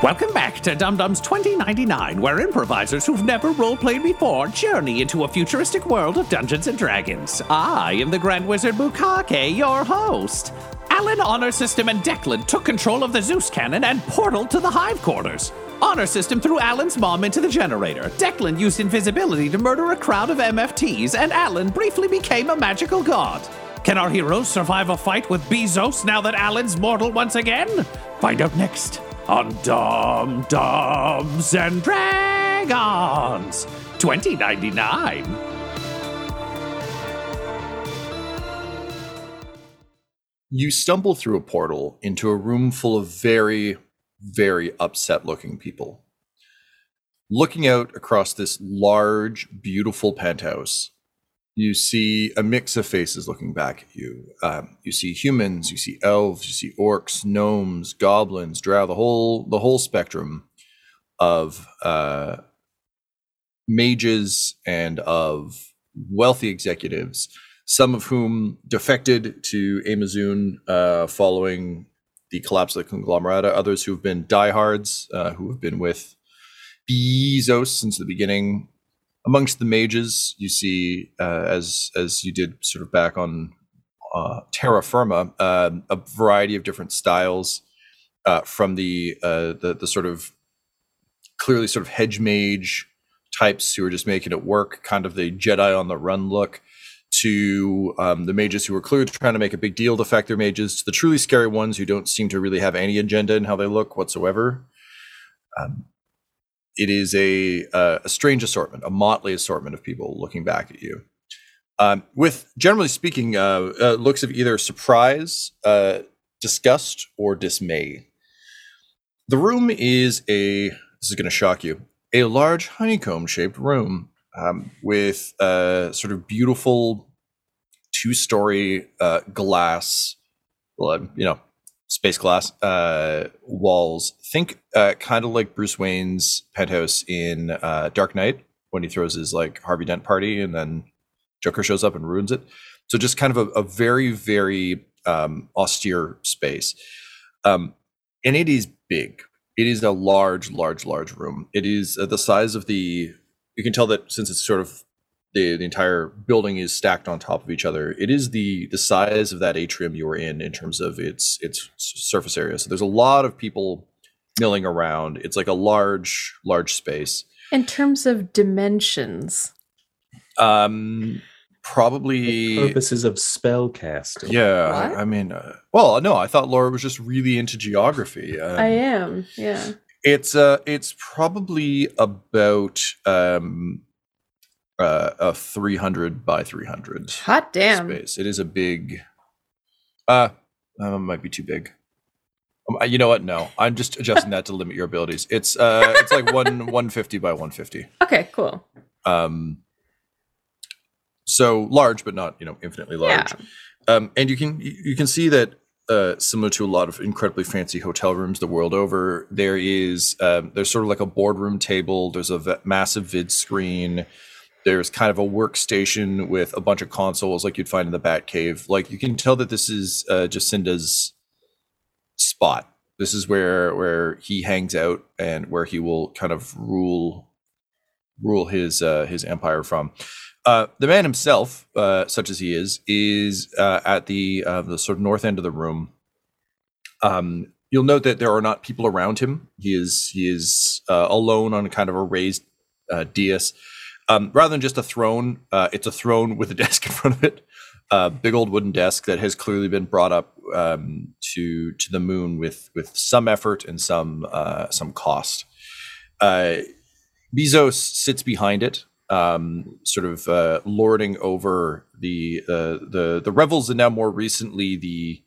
Welcome back to Dumb Dumbs 2099, where improvisers who've never roleplayed before journey into a futuristic world of Dungeons and Dragons. I am the Grand Wizard Bukake, your host. Alan Honor System and Declan took control of the Zeus cannon and portaled to the Hive quarters. Honor System threw Alan's mom into the generator. Declan used invisibility to murder a crowd of MFTs, and Alan briefly became a magical god. Can our heroes survive a fight with Bezos now that Alan's mortal once again? Find out next on Dumb Dumbs and Dragons 2099. You stumble through a portal into a room full of very, very upset looking people. Looking out across this large, beautiful penthouse, you see a mix of faces looking back at you. Um, you see humans, you see elves, you see orcs, gnomes, goblins, drow, the whole the whole spectrum of uh, mages and of wealthy executives, some of whom defected to Amazon uh, following the collapse of the conglomerata, others who have been diehards, uh, who have been with Bezos since the beginning, amongst the mages, you see, uh, as as you did sort of back on uh, Terra Firma, uh, a variety of different styles uh, from the, uh, the the sort of clearly sort of hedge mage types who are just making it work, kind of the Jedi on the run look, to um, the mages who are clearly trying to make a big deal to affect their mages, to the truly scary ones who don't seem to really have any agenda in how they look whatsoever. Um, it is a, uh, a strange assortment, a motley assortment of people looking back at you. Um, with generally speaking, uh, uh, looks of either surprise, uh, disgust, or dismay. The room is a, this is going to shock you, a large honeycomb shaped room um, with a sort of beautiful two story uh, glass, you know, space glass uh, walls. Think uh, kind of like Bruce Wayne's penthouse in uh, Dark Knight when he throws his like Harvey Dent party and then Joker shows up and ruins it. So just kind of a, a very very um, austere space, um, and it is big. It is a large, large, large room. It is uh, the size of the. You can tell that since it's sort of the, the entire building is stacked on top of each other. It is the the size of that atrium you were in in terms of its its surface area. So there's a lot of people milling around. It's like a large large space. In terms of dimensions, um, probably For purposes of spell casting. Yeah, What? I mean, uh, well, no, I thought Laura was just really into geography. Um, I am. Yeah. It's uh, it's probably about um, uh, a three hundred by three hundred. Hot damn. space. It is a big. Uh, uh might be too big. Um, you know what? No, I'm just adjusting that to limit your abilities. It's uh, it's like one one fifty by one fifty. Okay, cool. Um, so large, but not you know infinitely large. Yeah. Um, and you can you you can see that uh, similar to a lot of incredibly fancy hotel rooms the world over, there is um, there's sort of like a boardroom table. There's a v- massive vid screen. There's kind of a workstation with a bunch of consoles like you'd find in the Batcave. Like you can tell that this is uh, Jacinda's spot. This is where where he hangs out and where he will kind of rule rule his uh, his empire from. Uh, the man himself, uh, such as he is, is uh, at the uh, the sort of north end of the room. Um, you'll note that there are not people around him. He is he is uh, alone on kind of a raised uh, dais. Um, rather than just a throne, uh, it's a throne with a desk in front of it. A big old wooden desk that has clearly been brought up um, to to the moon with with some effort and some uh, some cost. Uh, Bezos sits behind it, um, sort of uh, lording over the uh, the the revels, and now more recently the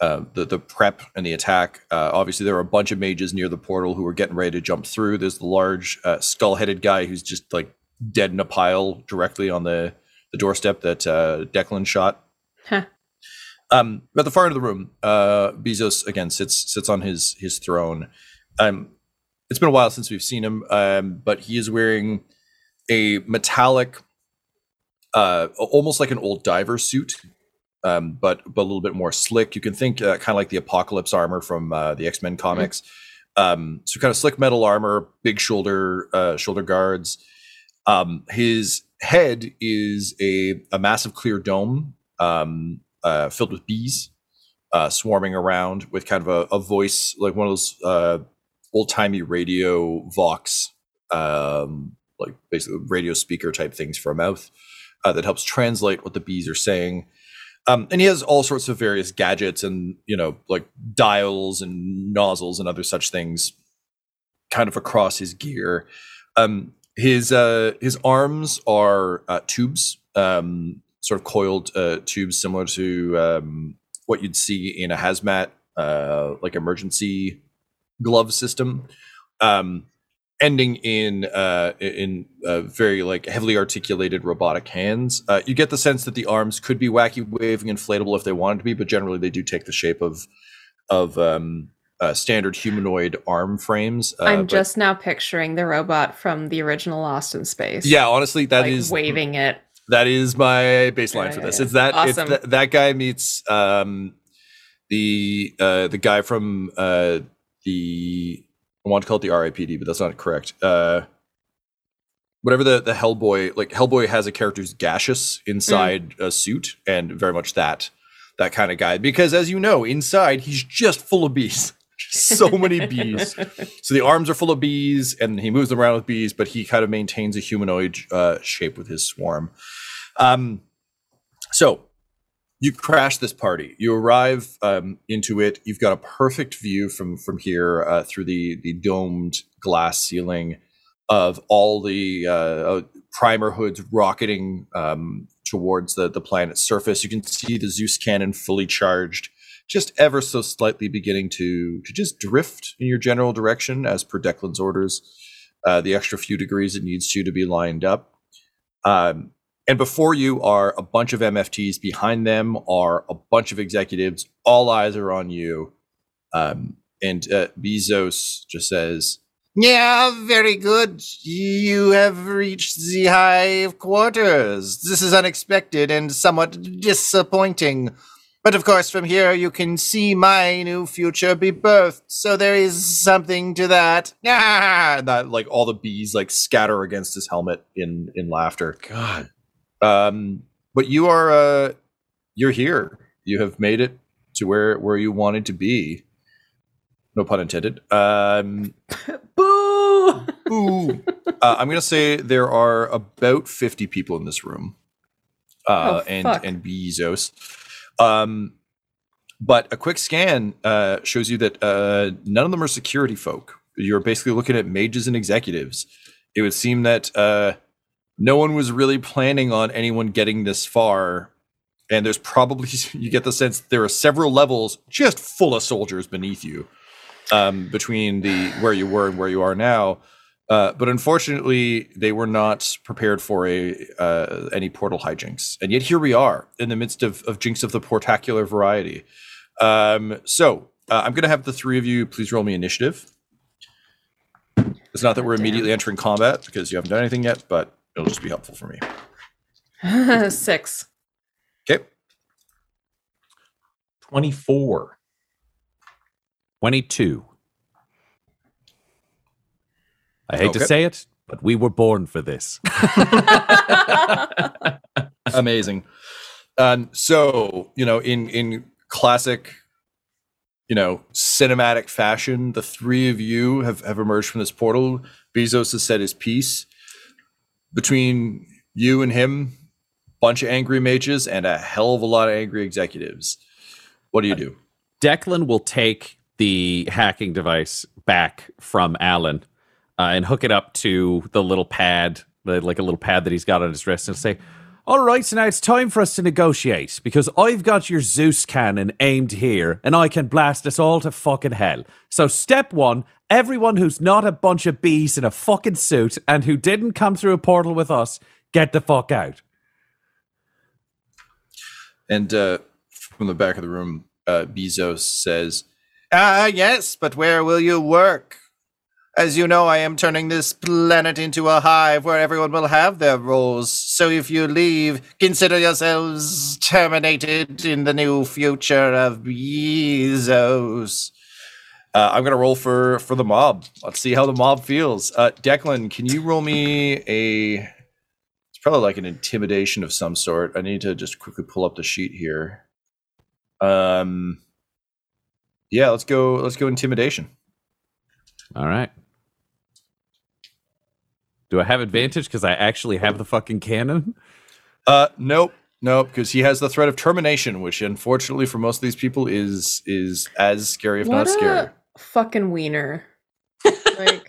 uh, the the prep and the attack. Uh, obviously, there are a bunch of mages near the portal who are getting ready to jump through. There's the large uh, skull-headed guy who's just like dead in a pile directly on the the doorstep that uh, Declan shot. Huh. Um, at the far end of the room, uh, Bezos again sits sits on his his throne. Um, it's been a while since we've seen him, um, but he is wearing a metallic, uh, almost like an old diver suit, um, but but a little bit more slick. You can think uh, kind of like the Apocalypse armor from uh, the X Men comics. Um, so kind of slick metal armor, big shoulder uh, shoulder guards. Um, his head is a a massive clear dome um, uh, filled with bees uh, swarming around with kind of a, a voice like one of those uh, old timey radio vox, um, like basically radio speaker type things for a mouth uh, that helps translate what the bees are saying. Um, and he has all sorts of various gadgets and you know like dials and nozzles and other such things, kind of across his gear. Um, his uh, his arms are uh, tubes, um, sort of coiled uh, tubes, similar to um, what you'd see in a hazmat, uh, like emergency glove system, um, ending in uh, in uh, very like heavily articulated robotic hands. Uh, you get the sense that the arms could be wacky waving inflatable if they wanted to be, but generally they do take the shape of of um, uh, standard humanoid arm frames. Uh, I'm but- just now picturing the robot from the original Lost in Space. yeah. Honestly, that is like waving it. that is my baseline Yeah, for this. yeah. It's that it's th- that guy meets um, the uh, the guy from uh, the I want to call it the RIPD, but that's not correct. Uh, whatever the the Hellboy like Hellboy has a character who's gaseous inside a suit, and very much that that kind of guy. Because as you know, inside he's just full of bees. So many bees. So the arms are full of bees, and he moves them around with bees, but he kind of maintains a humanoid uh, shape with his swarm. Um, so you crash this party. You arrive um, into it. You've got a perfect view from from here uh, through the the domed glass ceiling of all the uh, uh, primer hoods rocketing um, towards the the planet's surface. You can see the Zeus cannon fully charged, just ever so slightly beginning to to just drift in your general direction as per Declan's orders. Uh, the extra few degrees it needs to to be lined up. Um, and before you are a bunch of MFTs. Behind them are a bunch of executives. All eyes are on you. Um, and uh, Bezos just says, Yeah, very good. You have reached the hive quarters. This is unexpected and somewhat disappointing. But of course, from here you can see my new future be birthed. So there is something to that. Ah! And that like all the bees like scatter against his helmet in in laughter. God. Um, but you are uh, you're here. You have made it to where where you wanted to be. No pun intended. Um, Boo! ooh. uh, I'm gonna say there are about 50 people in this room, uh, Oh, and fuck. and Bezos. Um, but a quick scan uh, shows you that uh, none of them are security folk. You're basically looking at mages and executives. It would seem that uh, no one was really planning on anyone getting this far. And there's probably, you get the sense there are several levels just full of soldiers beneath you um, between the where you were and where you are now. Uh, but unfortunately, they were not prepared for a uh, any portal hijinks, and yet here we are in the midst of, of jinx of the portacular variety. Um, so uh, I'm going to have the three of you please roll me initiative. It's not that we're Damn. immediately entering combat because you haven't done anything yet, but it'll just be helpful for me. Six. Okay. 24. 22. I hate Okay. to say it, but we were born for this. amazing. Um so you know in in classic you know cinematic fashion the three of you have have emerged from this portal. Bezos has said his piece. Between you and him bunch of angry mages and a hell of a lot of angry executives. What do you do? Declan will take the hacking device back from Alan uh, and hook it up to the little pad, the, like a little pad that he's got on his wrist, and say, All right, so now it's time for us to negotiate because I've got your Zeus cannon aimed here and I can blast us all to fucking hell. So, step one everyone who's not a bunch of bees in a fucking suit and who didn't come through a portal with us, get the fuck out. And uh, from the back of the room, uh, Bezos says, Ah, yes, but where will you work? As you know, I am turning this planet into a hive where everyone will have their roles. So if you leave, consider yourselves terminated in the new future of Bezos. Uh, I'm gonna roll for for the mob. Let's see how the mob feels. Uh, Declan, can you roll me a? It's probably like an intimidation of some sort. I need to just quickly pull up the sheet here. Um, yeah, let's go. Let's go intimidation. All right. Do I have advantage because I actually have the fucking cannon? Uh, nope, nope, because he has the threat of termination, which unfortunately for most of these people is is as scary, if what not a scary. fucking wiener. like,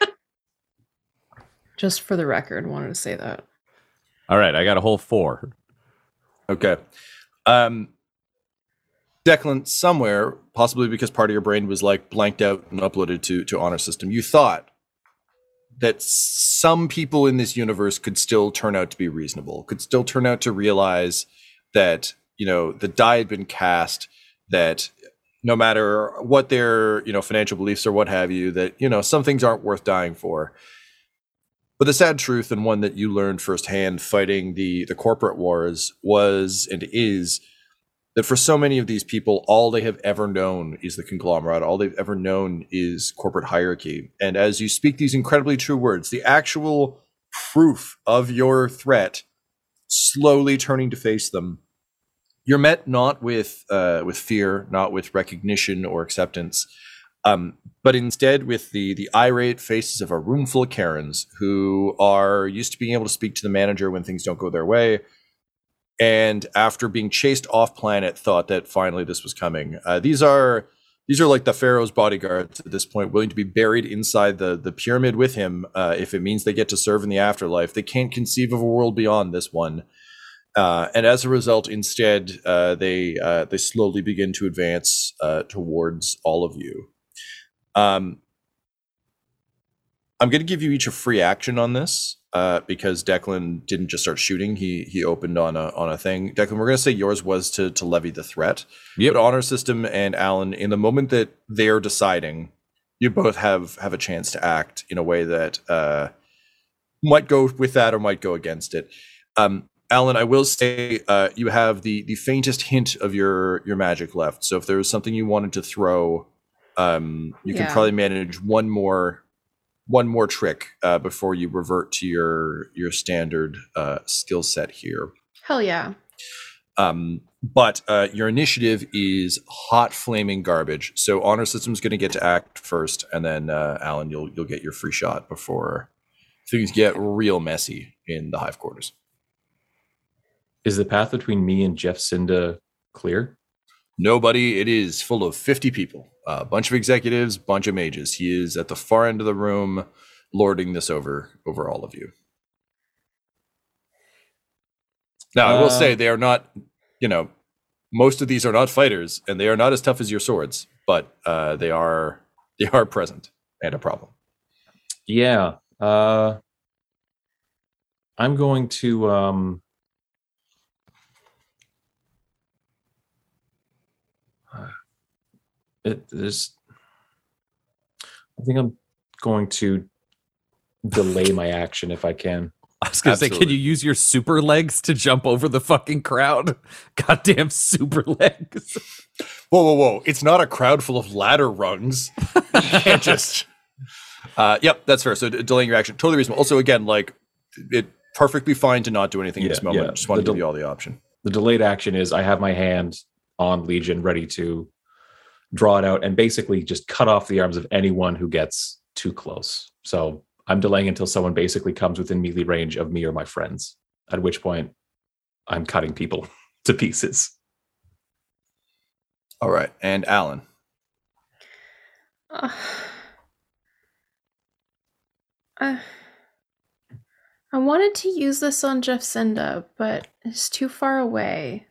just for the record, wanted to say that. All right, I got a whole four. Okay. Um, Declan, somewhere, possibly because part of your brain was like blanked out and uploaded to to honor system, you thought that some people in this universe could still turn out to be reasonable, could still turn out to realize that you know the die had been cast, that no matter what their you know financial beliefs or what have you, that you know some things aren't worth dying for. But the sad truth, and one that you learned firsthand fighting the the corporate wars, was and is that for so many of these people, all they have ever known is the conglomerate. All they've ever known is corporate hierarchy. And as you speak these incredibly true words, the actual proof of your threat slowly turning to face them, you're met not with uh, with fear, not with recognition or acceptance, um, but instead with the the irate faces of a room full of Karens who are used to being able to speak to the manager when things don't go their way and after being chased off planet thought that finally this was coming. Uh, these are these are like the pharaoh's bodyguards at this point willing to be buried inside the the pyramid with him uh, if it means they get to serve in the afterlife. They can't conceive of a world beyond this one. Uh, and as a result instead uh, they uh, they slowly begin to advance uh, towards all of you. Um, i'm going to give you each a free action on this uh, because Declan didn't just start shooting; he he opened on a on a thing. Declan, we're gonna say yours was to to levy the threat. Yep. But honor system and Alan, in the moment that they're deciding, you both have have a chance to act in a way that uh, might go with that or might go against it. Um, Alan, I will say uh, you have the the faintest hint of your your magic left. So if there was something you wanted to throw, um, you can probably manage one more one more trick uh, before you revert to your your standard uh, skill set here. Hell yeah. Um, but uh, your initiative is hot flaming garbage. So honor system's going to get to act first, and then uh, Alan, you'll you'll get your free shot before things get real messy in the hive quarters. Is the path between me and Jeff Cinda clear? Nobody. It is full of fifty people. A bunch of executives, bunch of mages. He is at the far end of the room, lording this over over all of you. Now, I will Uh, say they are not. You know, most of these are not fighters, and they are not as tough as your swords, but uh, they are they are present and a problem. Yeah. Uh, I'm going to. Um, it is. I think I'm going to delay my action if I can. I was gonna say, can you use your super legs to jump over the fucking crowd? Goddamn super legs. Whoa, whoa, whoa! It's not a crowd full of ladder rungs. You can't just. Uh, yep, that's fair. So d- delaying your action, totally reasonable. Also, again, like it perfectly fine to not do anything in this moment. yeah. Just want to The give you all the option. The delayed action is I have my hand on Legion ready to draw it out and basically just cut off the arms of anyone who gets too close. So I'm delaying until someone basically comes within melee range of me or my friends, at which point I'm cutting people to pieces. All right, and Alan. Uh, uh, I wanted to use this on Jeff Cinda, but it's too far away.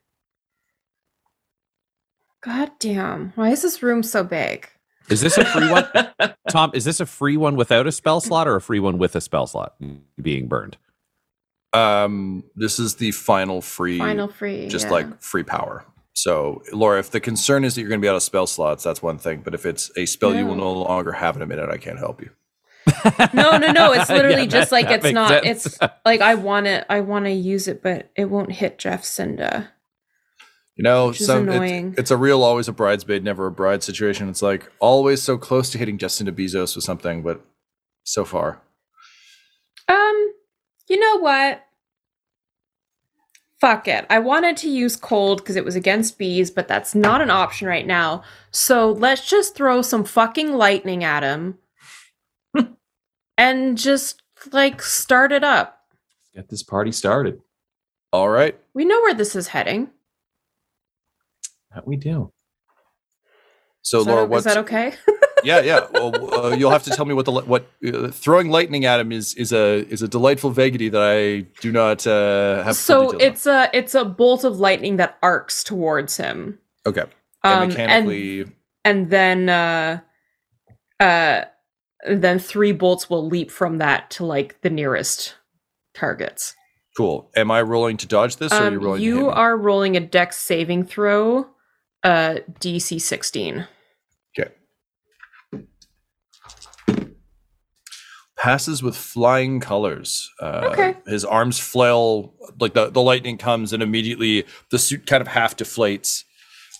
God damn. Why is this room so big? Is this a free one? Tom, is this a free one without a spell slot or a free one with a spell slot being burned? Um, this is the final free, Final free. just yeah. like free power. So, Laura, if the concern is that you're going to be out of spell slots, that's one thing. But if it's a spell you will No. no longer have in a minute, I can't help you. No, no, no. It's literally Yeah, just that- like that it's not sense. it's like I wanna I wanna use it, but it won't hit Jeff Cinda. You know, Which some it's, it's a real always a bridesmaid, never a bride situation. It's like always so close to hitting Justin to Bezos with something, but so far. Um, you know what? Fuck it. I wanted to use cold because it was against bees, but that's not an option right now. So let's just throw some fucking lightning at him and just like start it up. Get this party started. All right. We know where this is heading. That we do. So, is, Laura, that, what's is that okay? yeah, yeah. Well, uh, you'll have to tell me what the what uh, throwing lightning at him is is a is a delightful vaguity that I do not uh, have. so details on. it's a it's a bolt of lightning that arcs towards him. okay. Um, And mechanically, and then uh uh then three bolts will leap from that to like the nearest targets. cool. Am I rolling to dodge this, or are you Um, rolling? to you hit me? are rolling a dex saving throw, uh DC 16. Okay. Passes with flying colors. Uh, Okay. His arms flail, like the, the lightning comes, and immediately the suit kind of half deflates,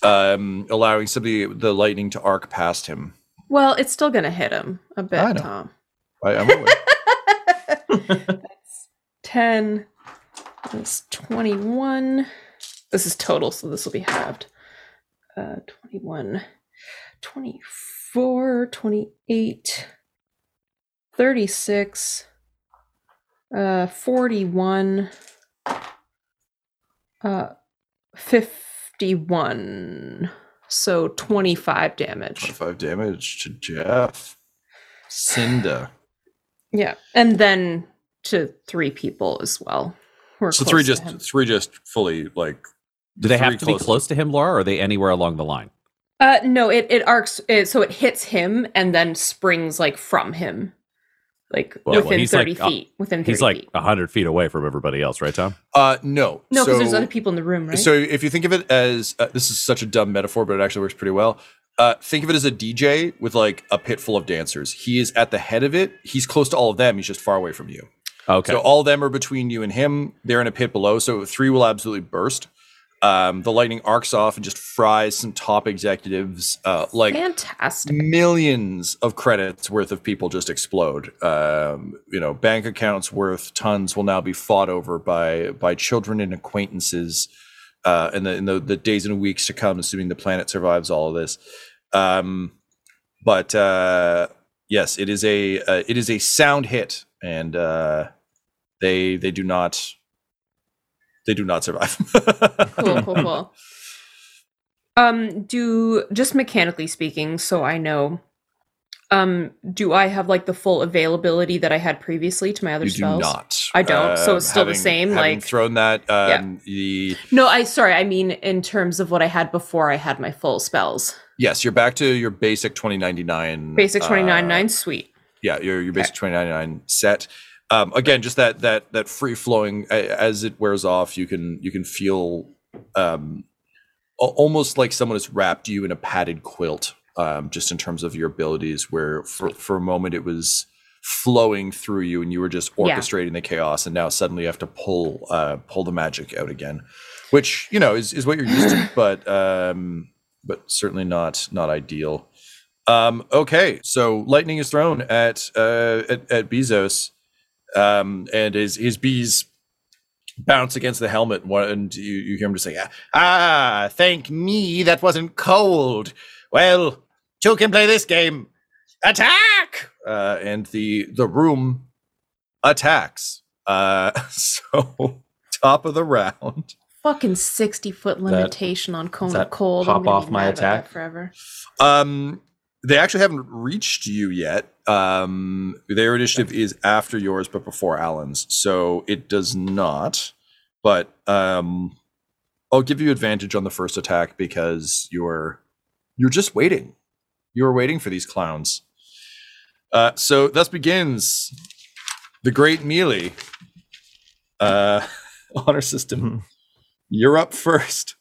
um, allowing somebody the the lightning to arc past him. Well, it's still gonna hit him a bit, I know. Tom. I, I'm aware. 10 that's 21. This is total, so this will be halved. Uh 21, 24, 28, 36, uh 41, uh 51. So 25 damage. 25 damage to Jeff. Cinda. Yeah. And then to three people as well. who are So three just three just fully like Do they have to be close to- close to him, Laura, or are they anywhere along the line? Uh, no, it it arcs. It, so it hits him and then springs like from him, like Well, well, within he's thirty like, uh, feet. Within 30 He's like 100 feet away from everybody else, right, Tom? uh no. No, because there's other people in the room, right? So if you think of it as uh, this is such a dumb metaphor, but it actually works pretty well. Uh, think of it as a DJ with like a pit full of dancers. He is at the head of it. He's close to all of them. He's just far away from you. Okay. So all of them are between you and him. They're in a pit below. So three will absolutely burst. Um, the lightning arcs off and just fries some top executives. Uh, like Fantastic. millions of credits worth of people just explode. Um, you know, bank accounts worth tons will now be fought over by by children and acquaintances uh, in the in the, the days and weeks to come, assuming the planet survives all of this. Um, but uh, yes, it is a uh, it is a sound hit, and uh, they they do not they do not survive. Cool, cool, cool. Um, do just mechanically speaking, so I know. Um, do I have like the full availability that I had previously to my other you do spells? not. I don't, so it's still the same, having like- thrown that. Um, the No, I sorry, I mean in terms of what I had before I had my full spells. Yes, you're back to your basic 2099. Basic twenty nine uh, nine, sweet. Yeah, your your basic 2099 set. Um, again, just that that that free flowing as it wears off, you can you can feel um, almost like someone has wrapped you in a padded quilt. Um, just in terms of your abilities, where for for a moment it was flowing through you and you were just Yeah. orchestrating the chaos, and now suddenly you have to pull uh, pull the magic out again, which you know is is what you're used to, but um, but certainly not not ideal. Um, okay, so lightning is thrown at uh, at, at Bezos, um, and his his bees bounce against the helmet. and And you, you hear him just say, "Ah, thank me, that wasn't cold." Well, two can play this game. Attack! Uh, and the the room attacks. Uh, so top of the round. Fucking sixty foot limitation on cone of cold. pop off my that attack? forever. Um, they actually haven't reached you yet. Um, their initiative is after yours, but before Alan's, so it does not. But um, I'll give you advantage on the first attack because you're you're just waiting. You're waiting for these clowns. Uh, so thus begins the Great Melee uh, honor system. You're up first.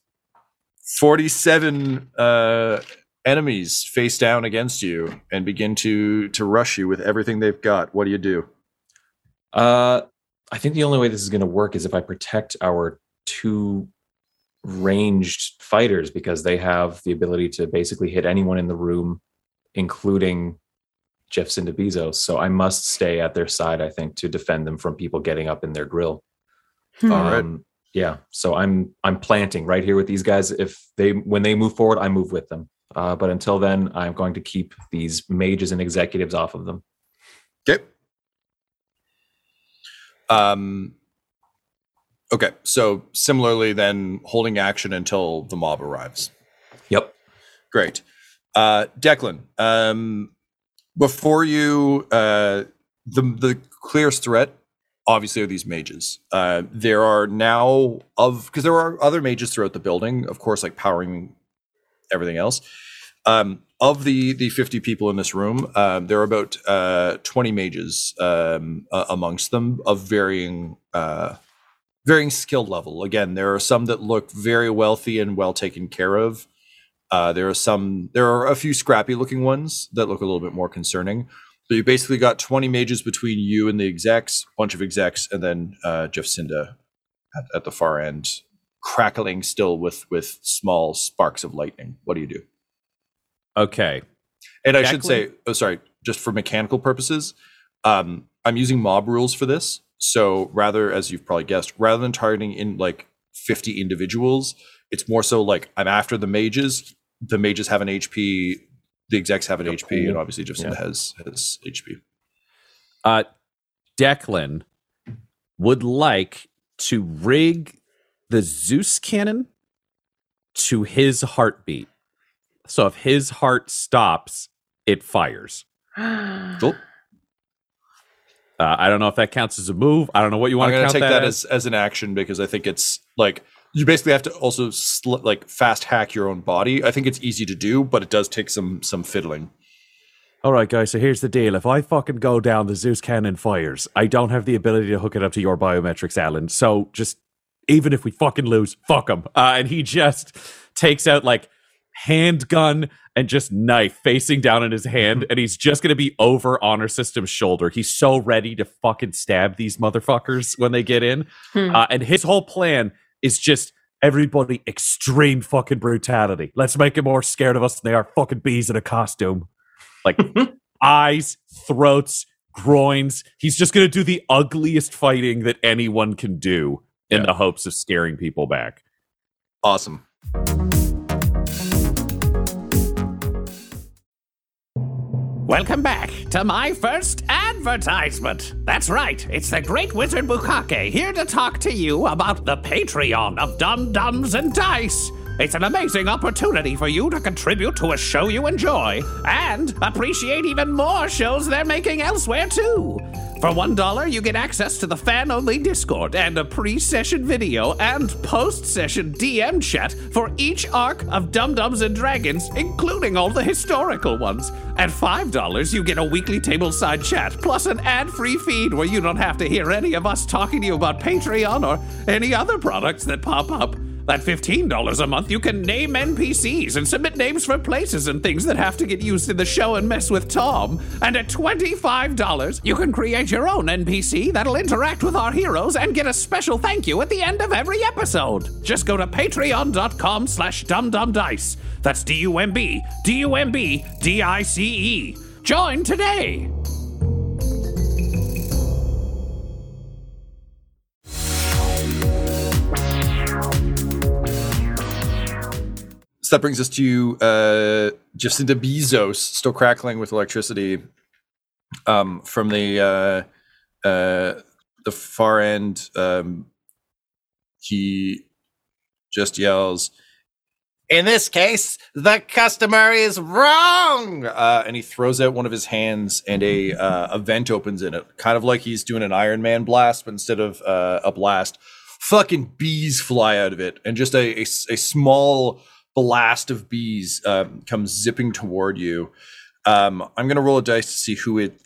47 uh, enemies face down against you and begin to to rush you with everything they've got. What do you do? Uh, I think the only way this is going to work is if I protect our two ranged fighters because they have the ability to basically hit anyone in the room, including Jeff Bezos. So I must stay at their side, I think, to defend them from people getting up in their grill. All right. Um, yeah. So I'm I'm planting right here with these guys. If they when they move forward, I move with them. Uh, but until then, I'm going to keep these mages and executives off of them. Okay. Um. Okay, so similarly, then holding action until the mob arrives. Yep. Great. Uh, Declan, um, before you, uh, the the clearest threat, obviously, are these mages. Uh, there are now of because there are other mages throughout the building, of course, like powering everything else. Um, of the the 50 people in this room, um, there are about uh, 20 mages um, uh, amongst them of varying uh, varying skill level. Again, there are some that look very wealthy and well taken care of. Uh, there are some. There are a few scrappy looking ones that look a little bit more concerning. So you basically got 20 mages between you and the execs, bunch of execs, and then uh, Jeff Cinda at, at the far end, crackling still with with small sparks of lightning. What do you do? Okay. And I should say, oh, sorry, just for mechanical purposes, um, I'm using mob rules for this. So rather, as you've probably guessed, rather than targeting in like 50 individuals, it's more so like I'm after the mages. The mages have an HP, the execs have an HP, and obviously Jeff Yeah. has has HP. Uh, Declan would like to rig the Zeus cannon to his heartbeat. So if his heart stops, it fires. Cool. Uh, I don't know if that counts as a move. I don't know what you want I'm to going count to take that, that as. as as an action because I think it's like you basically have to also sl- like fast hack your own body. I think it's easy to do, but it does take some some fiddling. All right, guys. So here's the deal: if I fucking go down, the Zeus cannon fires. I don't have the ability to hook it up to your biometrics, Alan. So just even if we fucking lose, fuck him. Uh, and he just takes out like handgun and just knife facing down in his hand, and he's just gonna be over honor system's shoulder. He's so ready to fucking stab these motherfuckers when they get in. Hmm. Uh, and his whole plan is just everybody extreme fucking brutality. Let's make them more scared of us than they are fucking bees in a costume. Like eyes, throats, groins. He's just gonna do the ugliest fighting that anyone can do in Yeah. the hopes of scaring people back. Awesome. Welcome back to my first advertisement. That's right, it's the Great Wizard Bukake here to talk to you about the Patreon of Dumb Dumbs and Dice. It's an amazing opportunity for you to contribute to a show you enjoy and appreciate even more shows they're making elsewhere too. For $1, you get access to the fan only Discord and a pre session video and post session DM chat for each arc of Dumb Dumbs and Dragons, including all the historical ones. At $5, you get a weekly tableside chat plus an ad free feed where you don't have to hear any of us talking to you about Patreon or any other products that pop up. At $15 a month, you can name NPCs and submit names for places and things that have to get used in the show and mess with Tom. And at $25, you can create your own NPC that'll interact with our heroes and get a special thank you at the end of every episode. Just go to patreon.com slash dumdumdice. That's D-U-M-B, D-U-M-B, D-I-C-E. Join today. So that brings us to uh, Jacinta Bezos, still crackling with electricity um, from the uh, uh, the far end. Um, he just yells, In this case, the customer is wrong. Uh, and he throws out one of his hands, and a uh, a vent opens in it, kind of like he's doing an Iron Man blast, but instead of uh, a blast, fucking bees fly out of it, and just a a small blast of bees um, comes zipping toward you. Um, I'm gonna roll a dice to see who it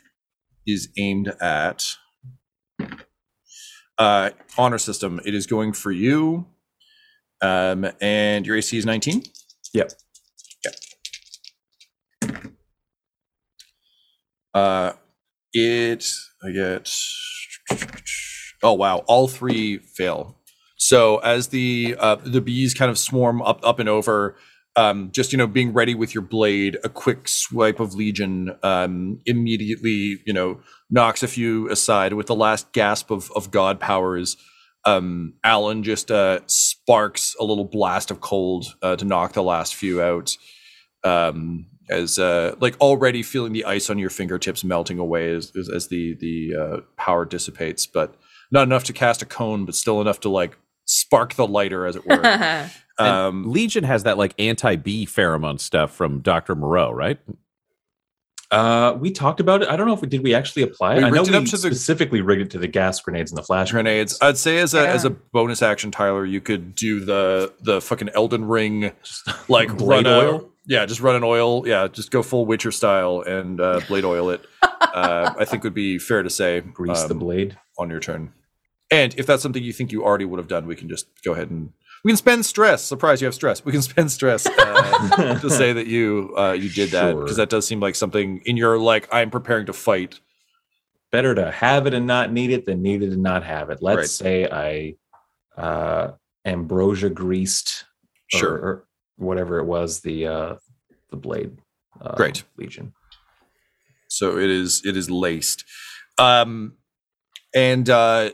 is aimed at. Uh, honor system. It is going for you. Um, and your AC is 19. Yep. Uh, it I get. Oh wow! All three fail. So as the uh, the bees kind of swarm up up and over, um, just you know being ready with your blade, a quick swipe of legion um, immediately you know knocks a few aside with the last gasp of of god powers. Um, Alan just uh, sparks a little blast of cold uh, to knock the last few out um, as uh, like already feeling the ice on your fingertips melting away as, as, as the the uh, power dissipates, but not enough to cast a cone, but still enough to like spark the lighter, as it were. Um, Legion has that like anti bee pheromone stuff from Dr. Moreau, right? Uh, we talked about it. I don't know if we did. We actually apply it. We I know rigged it we up to the- specifically rigged it to the gas grenades and the flash grenades. I'd say as a as a bonus action, Tyler, you could do the the fucking Elden Ring like blade run a- oil. Yeah, just run an oil. Yeah, just go full Witcher style and uh, blade oil it. uh, I think would be fair to say. Grease the um, blade. on your turn. And if that's something you think you already would have done, we can just go ahead and we can spend stress. Surprise, you have stress. We can spend stress uh, to say that you uh, you did that because that does seem like something in your like I'm preparing to fight. Better to have it and not need it than need it and not have it. Let's Right. say I uh, ambrosia greased or- Sure. or, whatever it was the uh, the blade. Uh, Great. Legion. So it is it is laced. Um, and uh,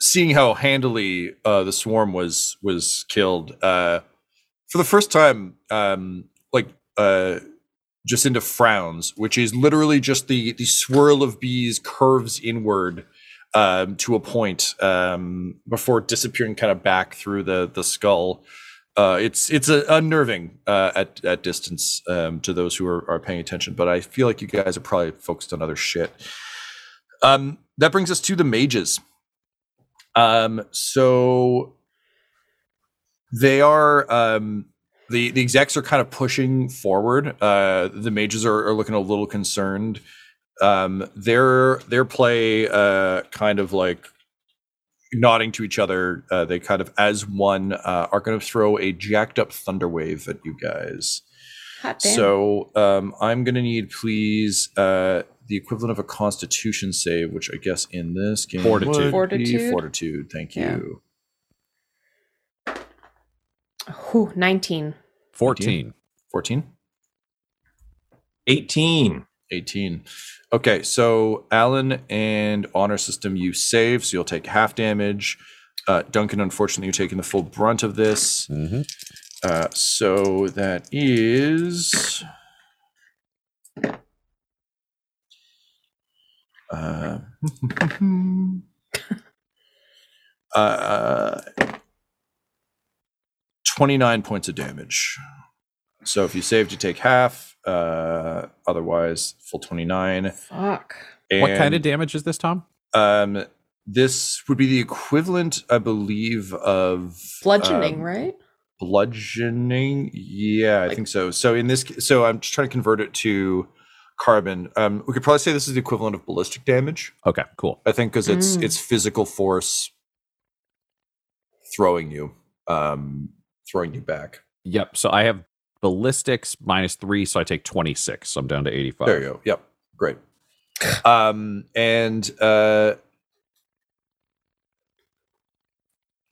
seeing how handily uh, the swarm was was killed uh, for the first time, um, like uh, Jacinda frowns, which is literally just the the swirl of bees curves inward um, to a point um, before disappearing kind of back through the the skull. Uh, it's it's uh, unnerving uh, at at distance um, to those who are, are paying attention, but I feel like you guys are probably focused on other shit. Um, that brings us to the mages. Um, so they are um, the the execs are kind of pushing forward. Uh, the mages are, are looking a little concerned. Um, their their play uh, kind of like nodding to each other. Uh, they kind of as one uh, are going to throw a jacked up thunder wave at you guys. So um, I'm going to need, please, uh, the equivalent of a Constitution save, which I guess in this game Fortitude. would be Fortitude? Fortitude. Thank Yeah. you. 19. 14. 14? 18. 18. Okay, so Alan and Honor System, you save, so you'll take half damage. Uh, Duncan, unfortunately, you're taking the full brunt of this. Mhm. Uh, so that is. Uh, uh, 29 points of damage. So if you saved, you take half. Uh, otherwise, full 29. Fuck. What kind of damage is this, Tom? um, this would be the equivalent, I believe, of Bludgeoning, um, right? Bludgeoning, yeah, I think so. So in this, so I'm just trying to convert it to carbon. Um, we could probably say this is the equivalent of ballistic damage. Okay, cool. I think because it's Mm. it's physical force throwing you, um, throwing you back. Yep. So I have ballistics minus three, so I take 26. So I'm down to 85. There you go. Yep. Great. Um, and uh,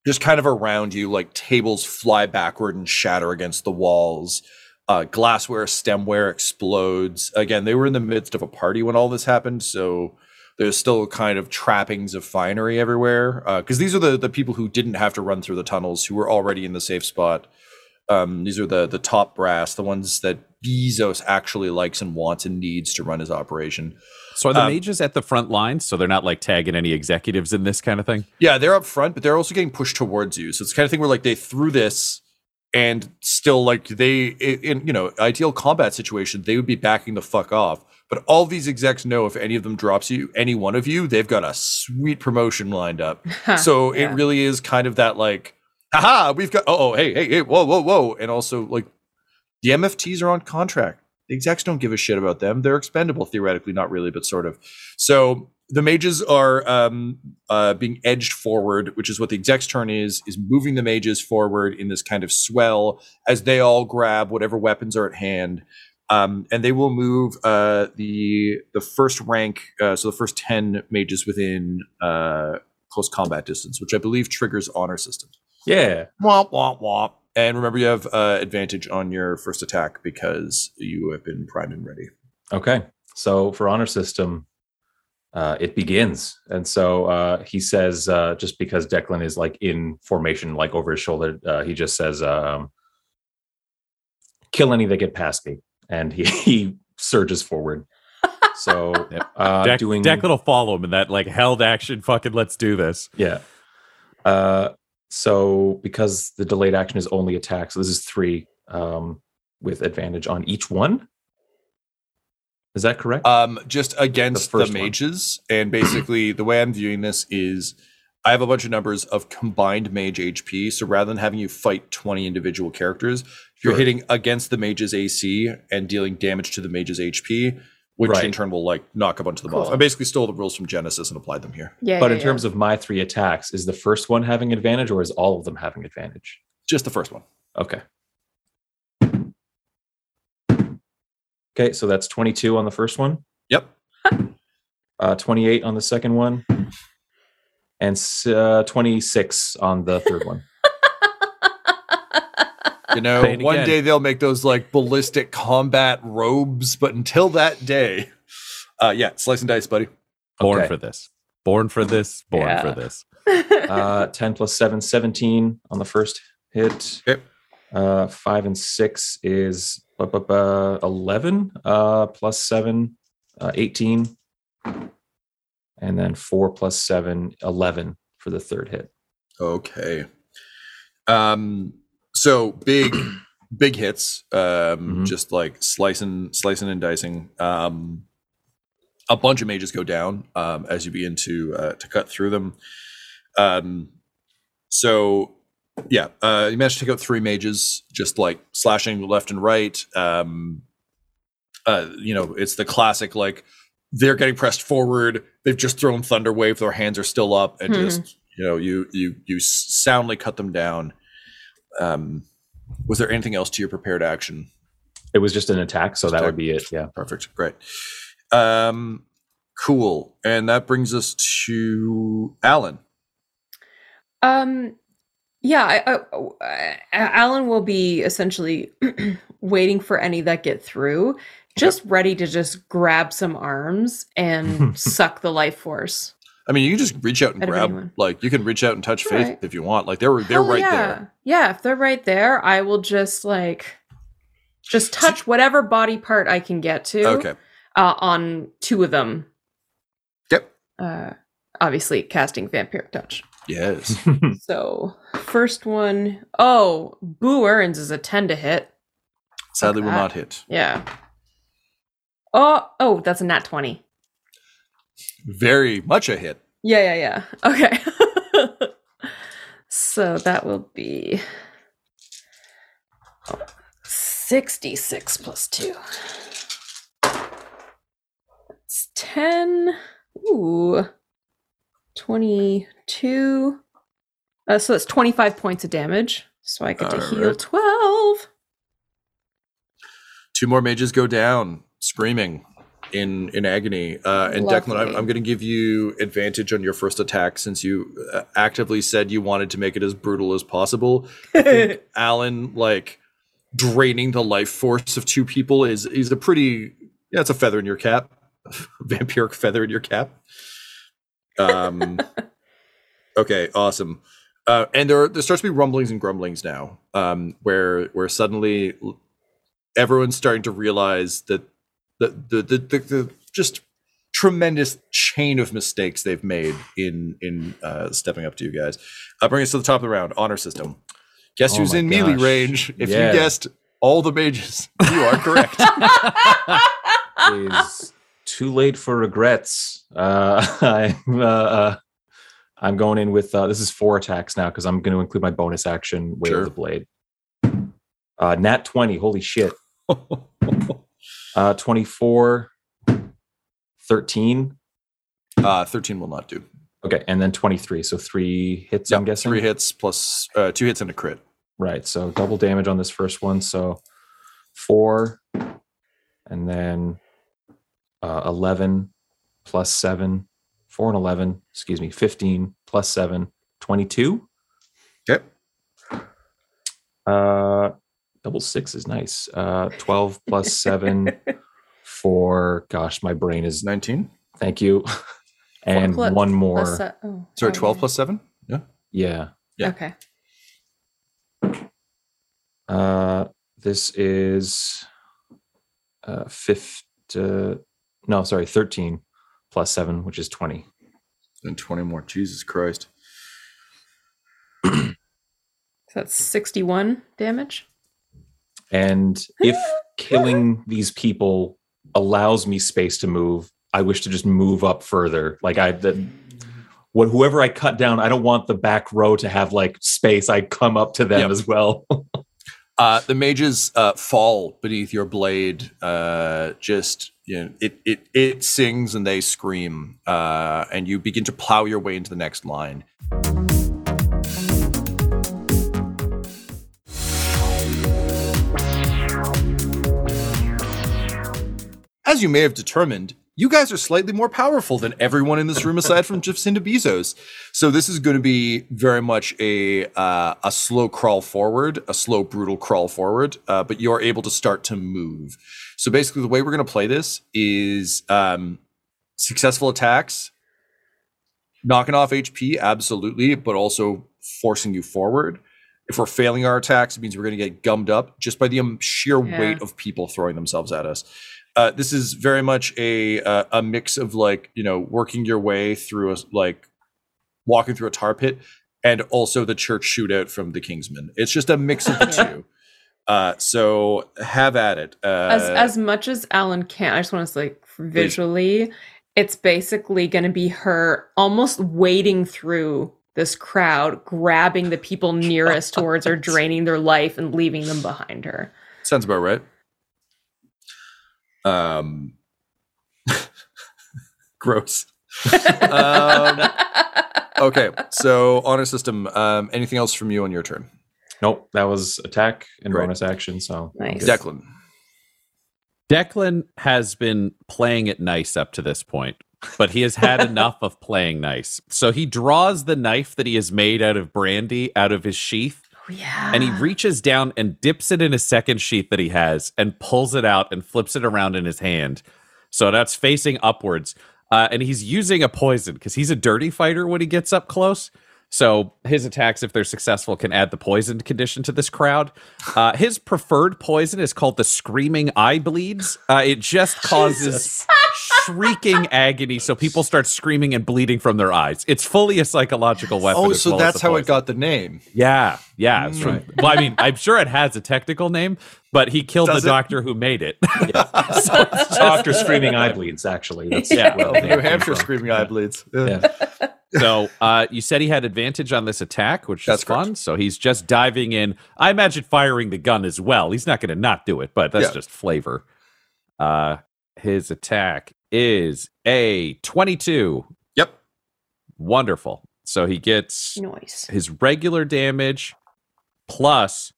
just kind of around you, like tables fly backward and shatter against the walls. Uh, glassware, stemware explodes. Again, they were in the midst of a party when all this happened, so there's still kind of trappings of finery everywhere. Because these are the the people who didn't have to run through the tunnels, who were already in the safe spot. Um, these are the the top brass, the ones that Bezos actually likes and wants and needs to run his operation. So are the Um, mages at the front lines? So they're not like tagging any executives in this kind of thing? Yeah, they're up front, but they're also getting pushed towards you. So it's kind of thing where like they threw this and still like they in you know ideal combat situation they would be backing the fuck off. But all these execs know if any of them drops you, any one of you, they've got a sweet promotion lined up. so it really is kind of that like, haha, we've got oh, oh hey hey hey whoa whoa whoa, and also like the MFTs are on contract. The execs don't give a shit about them. They're expendable theoretically, not really, but sort of. So the mages are um, uh, being edged forward, which is what the exec's turn is, is moving the mages forward in this kind of swell as they all grab whatever weapons are at hand. Um, and they will move uh, the the first rank, uh, so the first ten mages within uh, close combat distance, which I believe triggers honor systems. Yeah. Womp womp womp. And remember, you have uh, advantage on your first attack because you have been primed and ready. Okay. So for honor system, uh, it begins. And so uh, he says, uh, just because Declan is like in formation, like over his shoulder, uh, he just says, um, kill any that get past me. And he, he surges forward. So uh, Dec- doing Declan will follow him in that like held action. Fucking let's do this. Yeah. Uh, so because the delayed action is only attack, so this is three um, with advantage on each one. Is that correct? Um, just against the, first one. mages, and basically the way I'm viewing this is, I have a bunch of numbers of combined mage HP. So rather than having you fight 20 individual characters, you're Sure. hitting against the mage's AC and dealing damage to the mage's HP, which Right. in turn will like knock a bunch of them off. Cool. I basically stole the rules from Genesis and applied them here. Yeah. but yeah, in terms of my three attacks, is the first one having advantage or is all of them having advantage? Just the first one. Okay. Okay, so that's 22 on the first one, Yep. uh, 28 on the second one, and uh, 26 on the third one. You know, Say one again. day they'll make those like ballistic combat robes, but until that day, uh, yeah, slice and dice, buddy. Born Okay. for this. Born for this. Born Yeah. for this. Uh, 10 plus 7, 17 on the first hit. Okay. Uh, 5 and 6 is 11 uh, plus 7, uh, 18. And then 4 plus 7, 11 for the third hit. Okay. Um. So big, big hits. Um. Mhm. Just like slicing, slicing and dicing. Um. A bunch of mages go down. Um. As you begin to uh, to cut through them. Um. So. Yeah. Uh. You managed to take out three mages, just like slashing left and right. Um. Uh. You know, it's the classic like. They're getting pressed forward. They've just thrown thunder wave. Their hands are still up, and Mhm. just you know you you you soundly cut them down um was there anything else to your prepared action It was just an attack, so that Attack. would be it. Yeah. perfect great um cool and that brings us to alan Um, yeah, I, I, Alan will be essentially waiting for any that get through, just ready to just grab some arms and suck the life force. i mean you just reach out and Out grab like you can reach out and touch faith Right. if you want like they're they're Hell right yeah. there Yeah, if they're right there, I will just like just touch whatever body part I can get to. okay Uh, on two of them. yep Uh, obviously casting vampiric touch. Yes So first one, oh, Boo Earns is a ten to hit. sadly will that. not hit Yeah. Oh, oh, that's a nat 20. very much a hit Yeah, yeah, yeah. Okay. so that will be 66 plus 2. It's 10. Ooh. 22. Uh, so that's 25 points of damage. So I get to heal Alright. 12. two more mages go down screaming in in agony uh and declan i'm, I'm going to give you advantage on your first attack since you uh, actively said you wanted to make it as brutal as possible I think alan like draining the life force of two people is is a pretty yeah it's a feather in your cap vampiric feather in your cap um okay awesome uh, and there there starts to be rumblings and grumblings now um where where suddenly everyone's starting to realize that the the the, the, the just tremendous chain of mistakes they've made in in uh, stepping up to you guys. Uh, bring us to the top of the round. Honor system. Guess Oh who's in melee range? If Yeah. you guessed all the mages, you are correct. is too late for regrets. Uh, I'm uh, uh, I'm going in with uh, this is four attacks now because I'm going to include my bonus action weight Sure. of the blade. Uh, nat twenty, holy shit! Uh, 24, 13. uh, 13 will not do. Okay, and then 23. So three hits, I'm guessing. Three hits plus uh, two hits and a crit. Right. So double damage on this first one. So four, and then uh, 11 plus seven, four and 11, excuse me, 15 plus seven, 22. Okay. Uh, double six is nice. Uh, 12 plus seven for, gosh, my brain is, 19. thank you. and Plus- one more. plus, uh, oh, Sorry, oh, 12 yeah. plus 7? Yeah. yeah. Yeah. Okay. Uh, this is uh, fifth. Uh, no, sorry, thirteen plus seven, which is twenty. And 20 more. Jesus Christ. So that's 61 damage. And if killing these people allows me space to move, I wish to just move up further. Like I, the, what whoever I cut down, I don't want the back row to have like space. I come up to them Yep. as well. Uh, the mages uh, fall beneath your blade. Uh, just you know, it it it sings and they scream, uh, and you begin to plow your way into the next line. As you may have determined, you guys are slightly more powerful than everyone in this room aside from Jacinda Bezos. So this is going to be very much a uh, a slow crawl forward, a slow brutal crawl forward, uh, but you're able to start to move. So basically, the way we're going to play this is um, successful attacks, knocking off HP, absolutely, but also forcing you forward. If we're failing our attacks, it means we're going to get gummed up just by the um, sheer Yeah. weight of people throwing themselves at us. Uh, this is very much a uh, a mix of like you know working your way through a like walking through a tar pit and also the church shootout from the Kingsman. It's just a mix of the two. Uh, so have at it. Uh, as as much as Alan can, I just want to like visually, it's basically going to be her almost wading through this crowd, grabbing the people nearest towards her, draining their life, and leaving them behind her. sounds about right. Um, gross. um, okay, so honor system. Um, anything else from you on your turn, nope, that was attack and Great. bonus action. So Nice. Declan? Declan has been playing it nice up to this point, but he has had enough of playing nice. So he draws the knife that he has made out of brandy out of his sheath yeah. and he reaches down and dips it in a second sheath that he has and pulls it out and flips it around in his hand. So that's facing upwards. Uh, and he's using a poison because he's a dirty fighter when he gets up close. So his attacks, if they're successful, can add the poisoned condition to this crowd. Uh, his preferred poison is called the Screaming Eye Bleeds. Uh, it just causes shrieking agony, so people start screaming and bleeding from their eyes. It's fully a psychological weapon. Oh, so well that's how it got the name. Yeah, yeah. It's from, well, I mean, I'm sure it has a technical name, but he killed Does the it? doctor who made it. Doctor Screaming Eye Bleeds, actually. That's Yeah. where the name New Hampshire from. screaming eye bleeds. Yeah. so uh, you said he had advantage on this attack, which That's is fun. So he's just diving in. I imagine firing the gun as well. He's not going to not do it, but that's Yeah. just flavor. Uh, his attack is a 22. Yep. Wonderful. So he gets Noise. his regular damage plus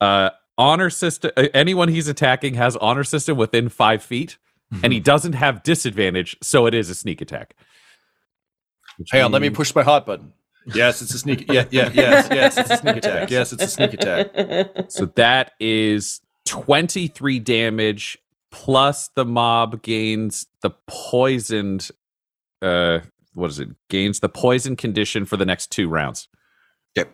uh honor system uh, anyone he's attacking has honor system within five feet and he doesn't have disadvantage so it is a sneak attack Which Hang on, let me push my hot button. Yes, it's a sneak. Yeah, yeah, yes, yes, it's a sneak attack. Yes, it's a sneak attack. so that is 23 damage plus the mob gains the poisoned uh what is it gains the poison condition for the next two rounds Yep.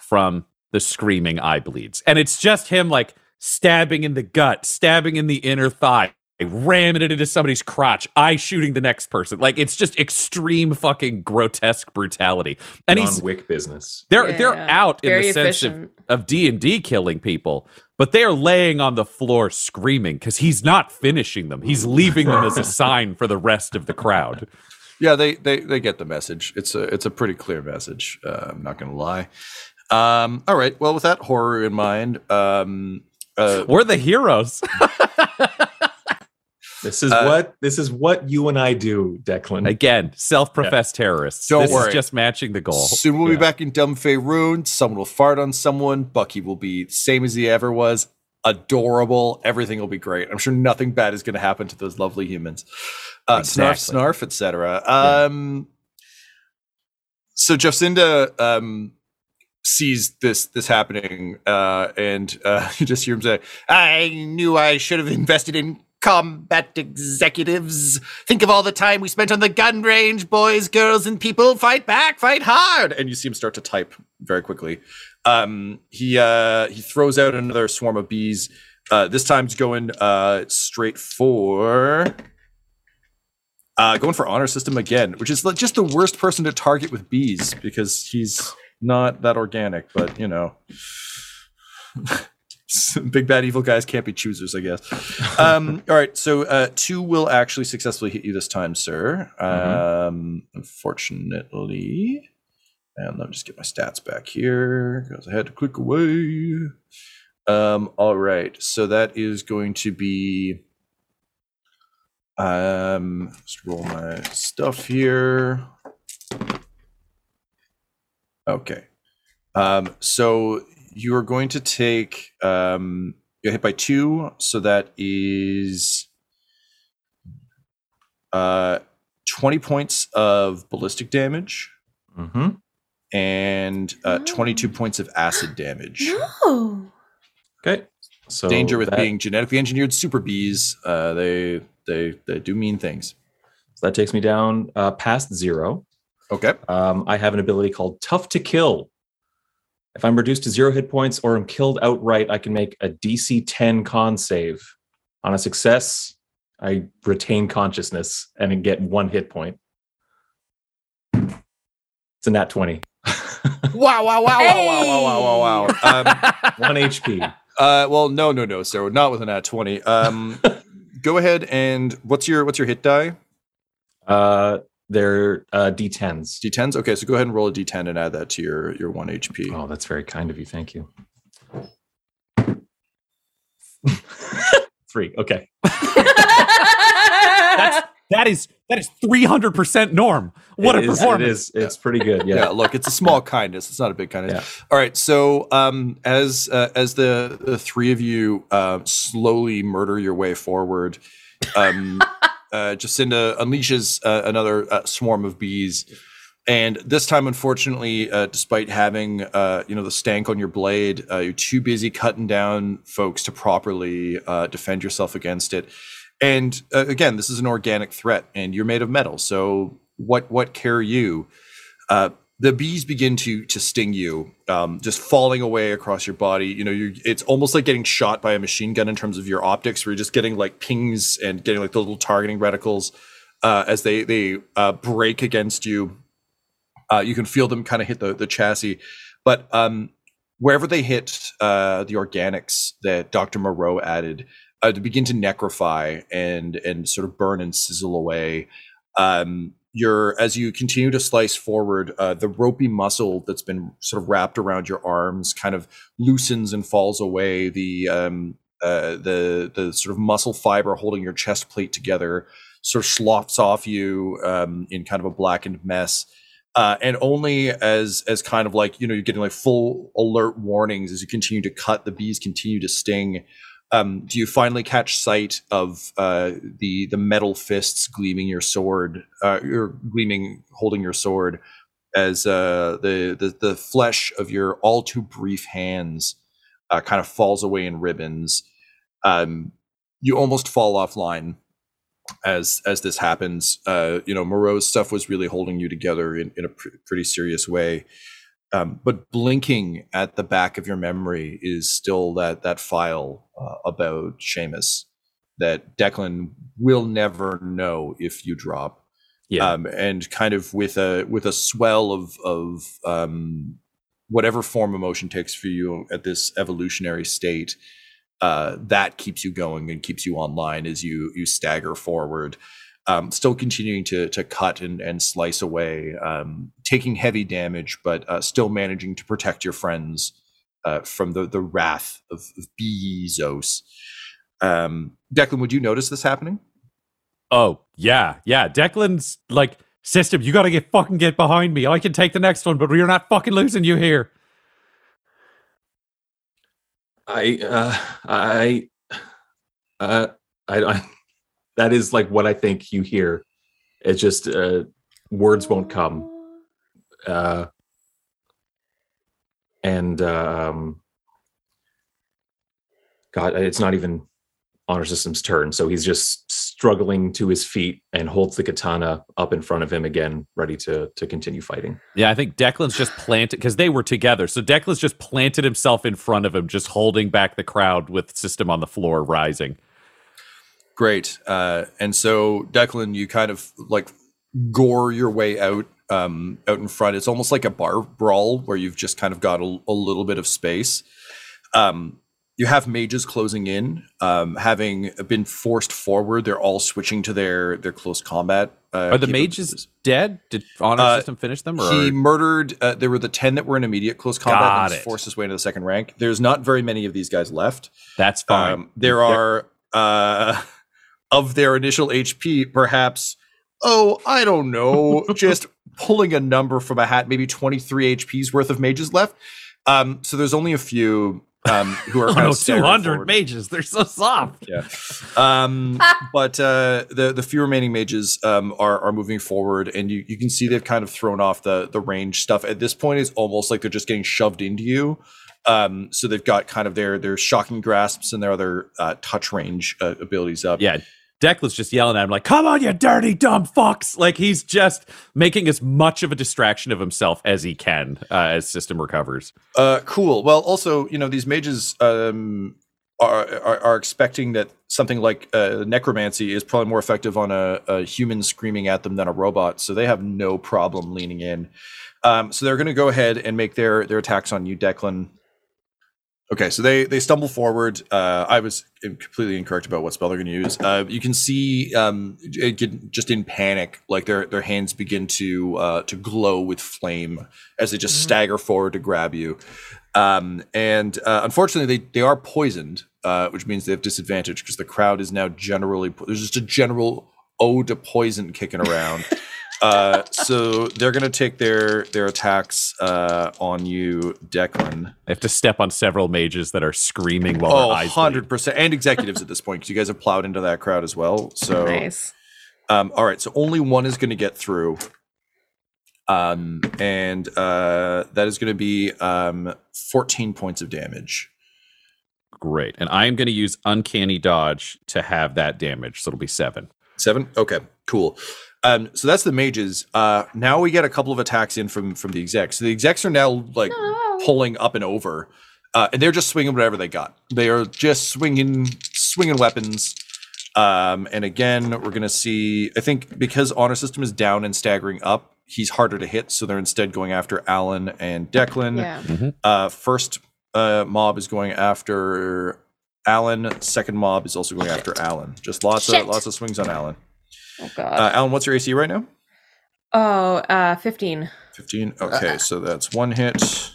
from the screaming eye bleeds and it's just him like stabbing in the gut stabbing in the inner thigh they ramming it into somebody's crotch, eye shooting the next person. Like it's just extreme fucking grotesque brutality. And John he's Wick business. they're they're Yeah, out in very the sense of, of D and D killing people, but they are laying on the floor screaming because he's not finishing them. He's leaving them as a sign for the rest of the crowd. Yeah, they they they get the message. It's a it's a pretty clear message. Uh, I'm not going to lie. Um, all right. Well, with that horror in mind, um, uh, We're the heroes. This is Uh, what this is what you and I do, Declan. Again, self-professed terrorists. Don't this worry. is just matching the goal. soon we'll Yeah. be back in Dumfay Ruin. Someone will fart on someone. Bucky will be same as he ever was. Adorable. Everything will be great. I'm sure nothing bad is going to happen to those lovely humans. Uh, Exactly. Snarf, snarf, etc. Um, So Jacinda um, sees this this happening, uh, and uh, you just hear him say, "I knew I should have invested in." Combat executives. Think of all the time we spent on the gun range, boys, girls, and people. Fight back, fight hard. And you see him start to type very quickly. Um, he uh, he throws out another swarm of bees. Uh, this time's going uh, straight for uh, going for honor system again, which is just the worst person to target with bees because he's not that organic. But you know, big bad evil guys can't be choosers, I guess. Um, all right, so uh, two will actually successfully hit you this time, sir. Um, unfortunately, and let me just get my stats back here because I had to click away. Um, all right, so that is going to be. Um, let's roll my stuff here. Okay. Um, so you are going to take um you're hit by two, so that is uh 20 points of ballistic damage Mm-hmm. and uh 22 points of acid damage. No. Okay. So Danger with that, being genetically engineered super bees. Uh they they they do mean things. so that takes me down uh, past zero. Okay. Um, I have an ability called Tough to Kill. If I'm reduced to zero hit points or I'm killed outright, I can make a DC 10 con save. On a success, I retain consciousness and get one hit point. It's a nat 20. wow, wow, wow, hey! wow, wow, wow, wow, wow, wow. Um, one HP. Uh, well, no, no, no, sir. Not with an at 20. Um, go ahead and what's your what's your hit die? Uh, they're uh, D10s. D10s. Okay, so go ahead and roll a D10 and add that to your your one HP. Oh, that's very kind of you. Thank you. Three. Okay. That's that is that is three hundred percent norm. What It a is- performance! It is. It's pretty good. Yeah. Yeah. look, it's a small kindness. It's not a big kindness. Yeah. All right, so um, as uh, as the the three of you uh, slowly murder your way forward, um, uh, Jacinda unleashes uh, another uh, swarm of bees. And this time, unfortunately, uh, despite having uh, you know the stank on your blade, uh, you're too busy cutting down folks to properly defend yourself against it. And again, this is an organic threat, and you're made of metal. So what what care you? The bees begin to to sting you, um, just falling away across your body. You know, you it's almost like getting shot by a machine gun in terms of your optics, where you're just getting like pings and getting like the little targeting reticles uh, as they they uh, break against you. Uh, you can feel them kind of hit the the chassis, but um, wherever they hit uh, the organics that Dr. Moreau added, uh, begin to necrofy and and sort of burn and sizzle away. Um, you're as you continue to slice forward, uh, the ropey muscle that's been sort of wrapped around your arms kind of loosens and falls away. The um, uh, the the sort of muscle fiber holding your chest plate together sort of sloughs off you um, in kind of a blackened mess. Uh, and only as as kind of like you know you're getting like full alert warnings as you continue to cut the bees continue to sting um, do you finally catch sight of uh, the the metal fists gleaming your sword uh, you're gleaming holding your sword as uh, the, the the flesh of your all too brief hands uh, kind of falls away in ribbons? Um, you almost fall offline as as this happens. Uh you know moreau's stuff was really holding you together in, in a pr- pretty serious way um, but blinking at the back of your memory is still that that file uh, about Seamus that Declan will never know if you drop. Yeah. Um, and kind of with a with a swell of of um, whatever form emotion takes for you at this evolutionary state, uh, that keeps you going and keeps you online as you you stagger forward. Um, still continuing to to cut and, and slice away, um, taking heavy damage, but uh, still managing to protect your friends uh, from the the wrath of, of Bezos. Um, Declan, would you notice this happening? Oh, yeah, yeah. Declan's like, system, you gotta get fucking get behind me. I can take the next one, but we're not fucking losing you here. I uh I uh I, I that is like what I think you hear. It's just uh words won't come. Uh and um God, it's not even honor system's turn. So he's just struggling to his feet and holds the katana up in front of him again, ready to to continue fighting. Yeah, I think Declan's just planted because they were together. So Declan's just planted himself in front of him, just holding back the crowd with system on the floor rising. Great. Uh, and so Declan, you kind of like gore your way out um, out in front. It's almost like a bar brawl where you've just kind of got a, a little bit of space. Um, you have mages closing in, um, having been forced forward. They're all switching to their their close combat. Uh, Are the mages dead? Did honor Uh, system finish them? Or He murdered. Uh, there were the ten that were in immediate close combat. Got and forced his way into the second rank. There's not very many of these guys left. that's fine. Um, there are uh, of their initial HP, perhaps. Oh, I don't know. just pulling a number from a hat, maybe 23 HP's worth of mages left. Um, so there's only a few um, who are Oh, kind no, of 200 forward. mages. They're so soft. Yeah. Um, but uh, the the few remaining mages um, are are moving forward, and you you can see they've kind of thrown off the the range stuff. At this point, it's almost like they're just getting shoved into you. Um, so they've got kind of their their shocking grasps and their other uh, touch range uh, abilities up. Yeah. Declan's just yelling at him, like, come on, you dirty, dumb fucks. Like, he's just making as much of a distraction of himself as he can uh, as System recovers. Uh, cool. Well, also, you know, these mages um, are, are are expecting that something like uh, necromancy is probably more effective on a, a human screaming at them than a robot, so they have no problem leaning in. Um, so they're going to go ahead and make their their attacks on you, Declan. Okay, so they they stumble forward. Uh, I was completely incorrect about what spell they're going to use. Uh, you can see um, it get- just in panic, like their their hands begin to uh, to glow with flame as they just stagger forward to grab you. Um, and uh, unfortunately, they they are poisoned, uh, which means they have disadvantage because the crowd is now generally po- there's just a general ode to poison kicking around. uh, so they're going to take their their attacks uh, on you, Declan. I have to step on several mages that are screaming while Oh, their eyes 100%. And executives at this point, because you guys have plowed into that crowd as well. So, Nice. um, all right. So only one is going to get through. Um, and uh, that is going to be um, 14 points of damage. Great. And I'm going to use Uncanny Dodge to have that damage. So it'll be seven. Seven? Okay, cool. Um, so that's the mages. Uh, now we get a couple of attacks in from from the execs. So the execs are now like pulling up and over, uh, and they're just swinging whatever they got. They are just swinging swinging weapons. Um, and again, we're gonna see. I think because honor system is down and staggering up, he's harder to hit. So they're instead going after Alan and Declan. Yeah. Uh, first uh, mob is going after Alan. Second mob is also going after Alan. Just lots Shit. of lots of swings on Alan. Oh god. Uh, Alan, what's your AC right now? oh, uh 15. 15. Okay, so that's one hit,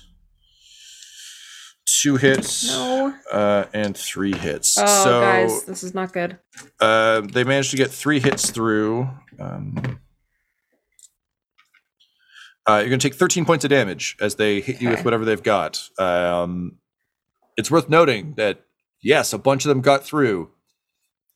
two hits, No. uh, and three hits. Oh so guys, this is not good. uh, they managed to get three hits through. Um, uh, you're going to take 13 points of damage as they hit you with whatever they've got. Um, it's worth noting that, yes, a bunch of them got through.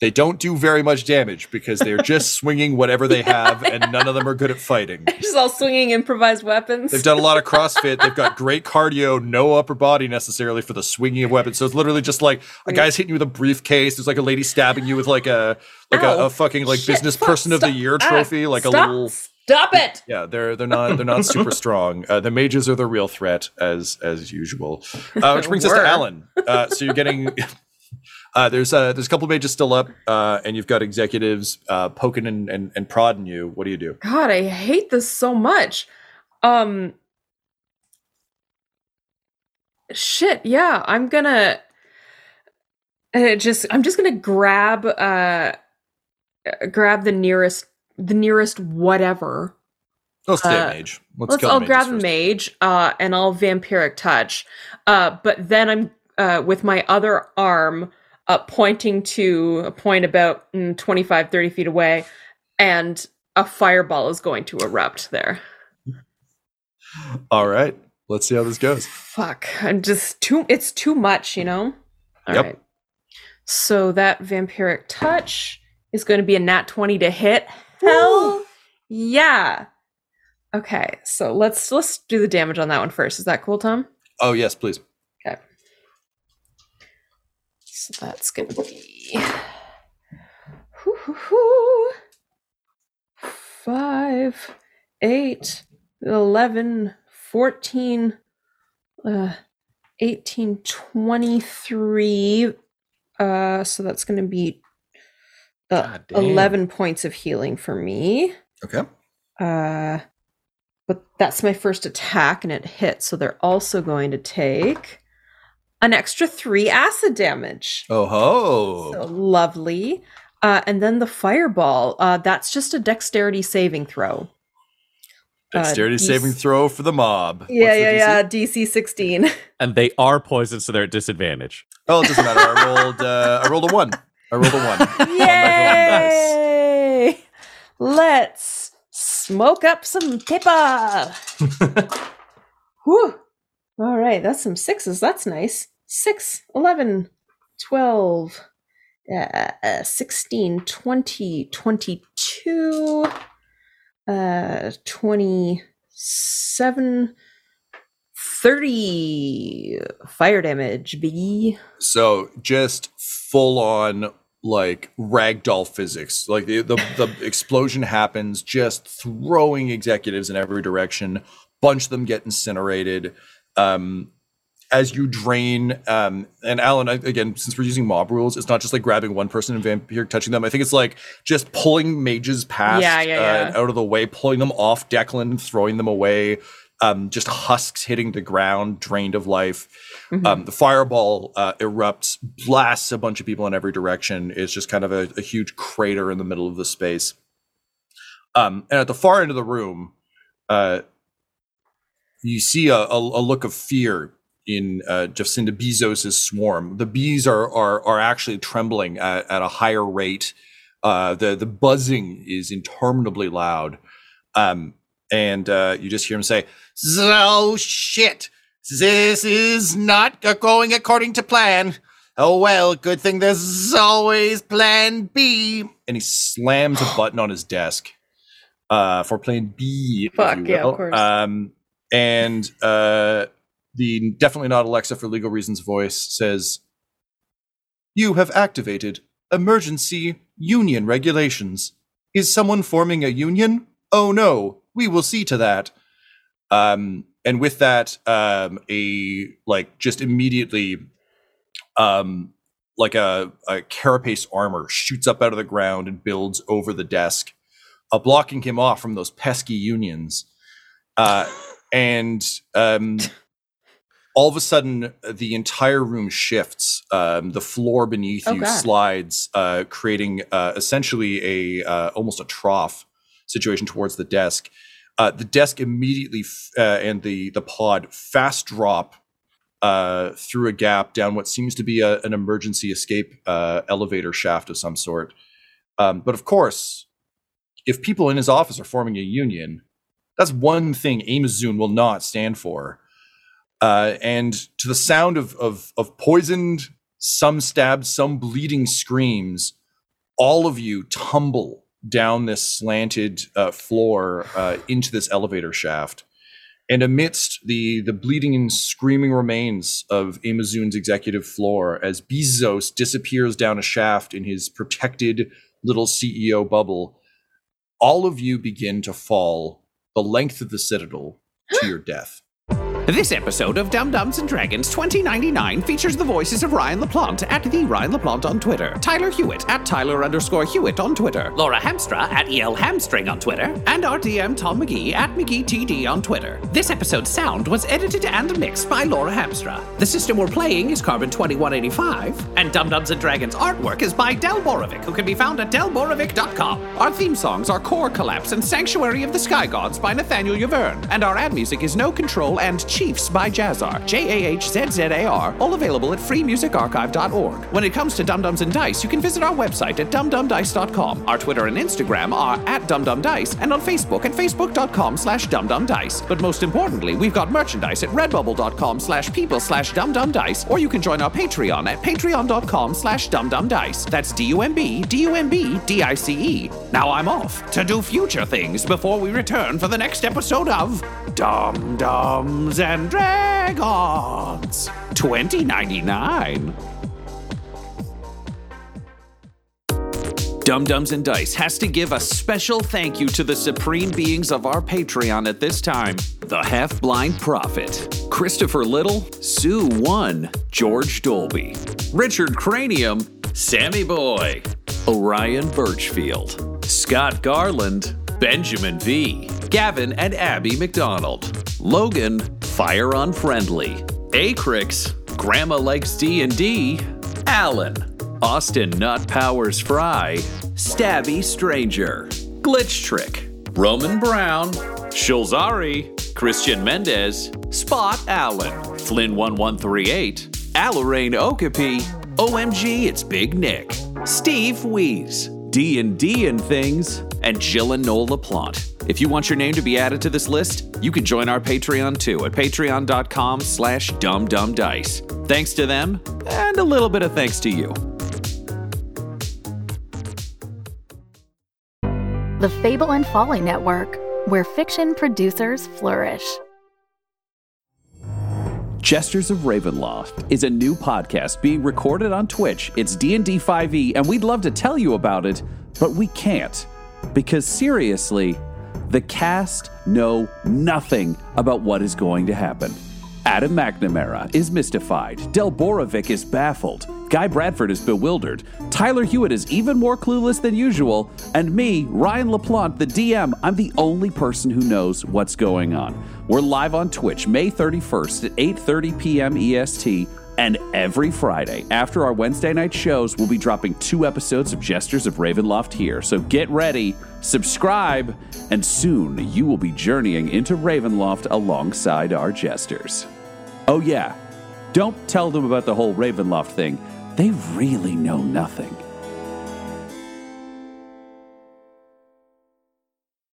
They don't do very much damage because they're just swinging whatever they have, and none of them are good at fighting. Just all swinging improvised weapons. They've done a lot of CrossFit. They've got great cardio, no upper body necessarily for the swinging of weapons. So it's literally just like a guy's hitting you with a briefcase. There's like a lady stabbing you with like a like a, Ow. a fucking like Shit, business fuck, person of the stop. year Ah, trophy, like stop, a little. Stop it! Yeah, they're they're not they're not super strong. Uh, the mages are the real threat as as usual. Uh, which brings us to Alan. Uh, so you're getting. Uh, there's uh, there's a couple mages still up, uh, and you've got executives uh, poking and, and and prodding you. What do you do? God, I hate this so much. Um shit, yeah, I'm gonna uh, just I'm just gonna grab uh uh, grab the nearest the nearest whatever. Let's stay Uh, mage. Let's, Let's I'll grab a mage uh and I'll vampiric touch. Uh but then I'm uh with my other arm uh pointing to a point about mm, 25 30 feet away and a fireball is going to erupt there. All right, let's see how this goes. Fuck. I'm just too it's too much, you know? All right. Yep. So that vampiric touch is going to be a nat 20 to hit. Hell yeah. Okay, so let's let's do the damage on that one first. Is that cool, Tom? Oh yes, please. So that's gonna be Hoo, hoo, hoo. five, eight, 11, 14, uh, 18, 23. Uh, so that's gonna be uh, 11 points of healing for me. Okay. Uh, but that's my first attack and it hits. So they're also going to take an extra three acid damage. Oh ho! So lovely. Uh, and then the fireball. Uh, that's just a dexterity saving throw. uh, Dexterity DC saving throw for the mob. Yeah, the yeah, DC? yeah. DC 16. And they are poisoned, so they're at disadvantage. Oh, it doesn't matter. I rolled. Uh, I rolled a one. I rolled a one. Yay! Let's smoke up some pippa. Whew. All right, that's some sixes. That's nice. 6, 11, 12, uh, uh, 16, 20, 22, uh, 27, 30 fire damage, B. So just full on like ragdoll physics. Like the, the the explosion happens, just throwing executives in every direction. Bunch of them get incinerated. Um, as you drain, um, and Alan, I- again, since we're using mob rules, it's not just like grabbing one person and vampire touching them. I think it's like just pulling mages past, Yeah, yeah, uh, yeah. out of the way, pulling them off Declan, throwing them away. Um, just husks hitting the ground, drained of life. Mhm. Um, the fireball uh, erupts, blasts a bunch of people in every direction. It's just kind of a, a huge crater in the middle of the space. Um, and at the far end of the room, uh, you see a, a, a look of fear in uh, Jacinda Bezos' swarm. The bees are are, are actually trembling at, at a higher rate. Uh, the the buzzing is interminably loud, um, and uh, you just hear him say, "So shit." This is not going according to plan. Oh well, good thing there's always plan B. And he slams a button on his desk uh, for plan B. Fuck, yeah, of course. Um, and uh, the definitely not Alexa for legal reasons voice says, You have activated emergency union regulations. Is someone forming a union? Oh no, we will see to that. Um, and with that, um, a like just immediately, um, like a, a carapace armor shoots up out of the ground and builds over the desk, uh, blocking him off from those pesky unions. Uh, and um, all of a sudden, the entire room shifts. Um, the floor beneath Oh, you God. slides, uh, creating uh, essentially a uh, almost a trough situation towards the desk. Uh, the desk immediately f- uh, and the the pod fast drop uh, through a gap down what seems to be a, an emergency escape uh, elevator shaft of some sort. Um, but of course, if people in his office are forming a union, that's one thing Amazoon will not stand for. Uh, and to the sound of, of of poisoned, some stabbed, some bleeding screams, all of you tumble down this slanted uh, floor uh, into this elevator shaft. And amidst the the bleeding and screaming remains of Amazoon's executive floor, as Bezos disappears down a shaft in his protected little CEO bubble, all of you begin to fall the length of the citadel to your death. This episode of Dumb Dumbs and Dragons 2099 features the voices of Ryan LaPlante at the Ryan LaPlante on Twitter, Tyler Hewitt at Tyler underscore Hewitt on Twitter, Laura Hamstra at EL Hamstring on Twitter, and our DM Tom McGee at McGeeTD on Twitter. This episode's sound was edited and mixed by Laura Hamstra. The system we're playing is Carbon 2185, and Dumb Dumbs and Dragons artwork is by Del Borovic, who can be found at delborovic.com. Our theme songs are Core Collapse and Sanctuary of the Sky Gods by Nathaniel Yverne, and our ad music is No Control and Chiefs by Jazzar, J A H Z Z A R, all available at freemusicarchive.org. When it comes to Dumb Dumbs and Dice, you can visit our website at dumbdumbdice.com. Our Twitter and Instagram are at dumbdumbdice, and on Facebook at facebook.com slash dumbdumbdice. But most importantly, we've got merchandise at redbubble.com slash people slash dumbdumbdice, or you can join our Patreon at patreon.com slash dumbdumbdice. That's D-U-M-B, D-U-M-B, D-I-C-E. Now I'm off to do future things before we return for the next episode of Dumb Dumbs and Dragons 2099. Dumb Dumbs and Dice has to give a special thank you to the supreme beings of our Patreon at this time the Half Blind Prophet, Christopher Little, Sue One, George Dolby, Richard Cranium, Sammy Boy, Orion Birchfield, Scott Garland, Benjamin V, Gavin and Abby McDonald, Logan, Fire Unfriendly, Acrix, Grandma Likes D&D, Alan, Austin Nut Powers Fry, Stabby Stranger, Glitch Trick, Roman Brown, Shulzari, Christian Mendez, Spot Allen, Flynn 1138, Alarain Okapi, OMG It's Big Nick, Steve Wheeze, D&D and Things, and Jill and Noel LaPlante. If you want your name to be added to this list, you can join our Patreon too at patreon.com slash dumbdumbdice. Thanks to them, and a little bit of thanks to you. The Fable and Folly Network, where fiction producers flourish. Jesters of Ravenloft is a new podcast being recorded on Twitch. It's D&D 5e and we'd love to tell you about it, but we can't because seriously, the cast know nothing about what is going to happen. Adam McNamara is mystified. Del Borovic is baffled. Guy Bradford is bewildered. Tyler Hewitt is even more clueless than usual. And me, Ryan LaPlante, the DM, I'm the only person who knows what's going on. We're live on Twitch May 31st at 8:30 p.m. EST. And every Friday, after our Wednesday night shows, we'll be dropping two episodes of Jesters of Ravenloft here. So get ready, subscribe, and soon you will be journeying into Ravenloft alongside our Jesters. Oh, yeah, don't tell them about the whole Ravenloft thing. They really know nothing.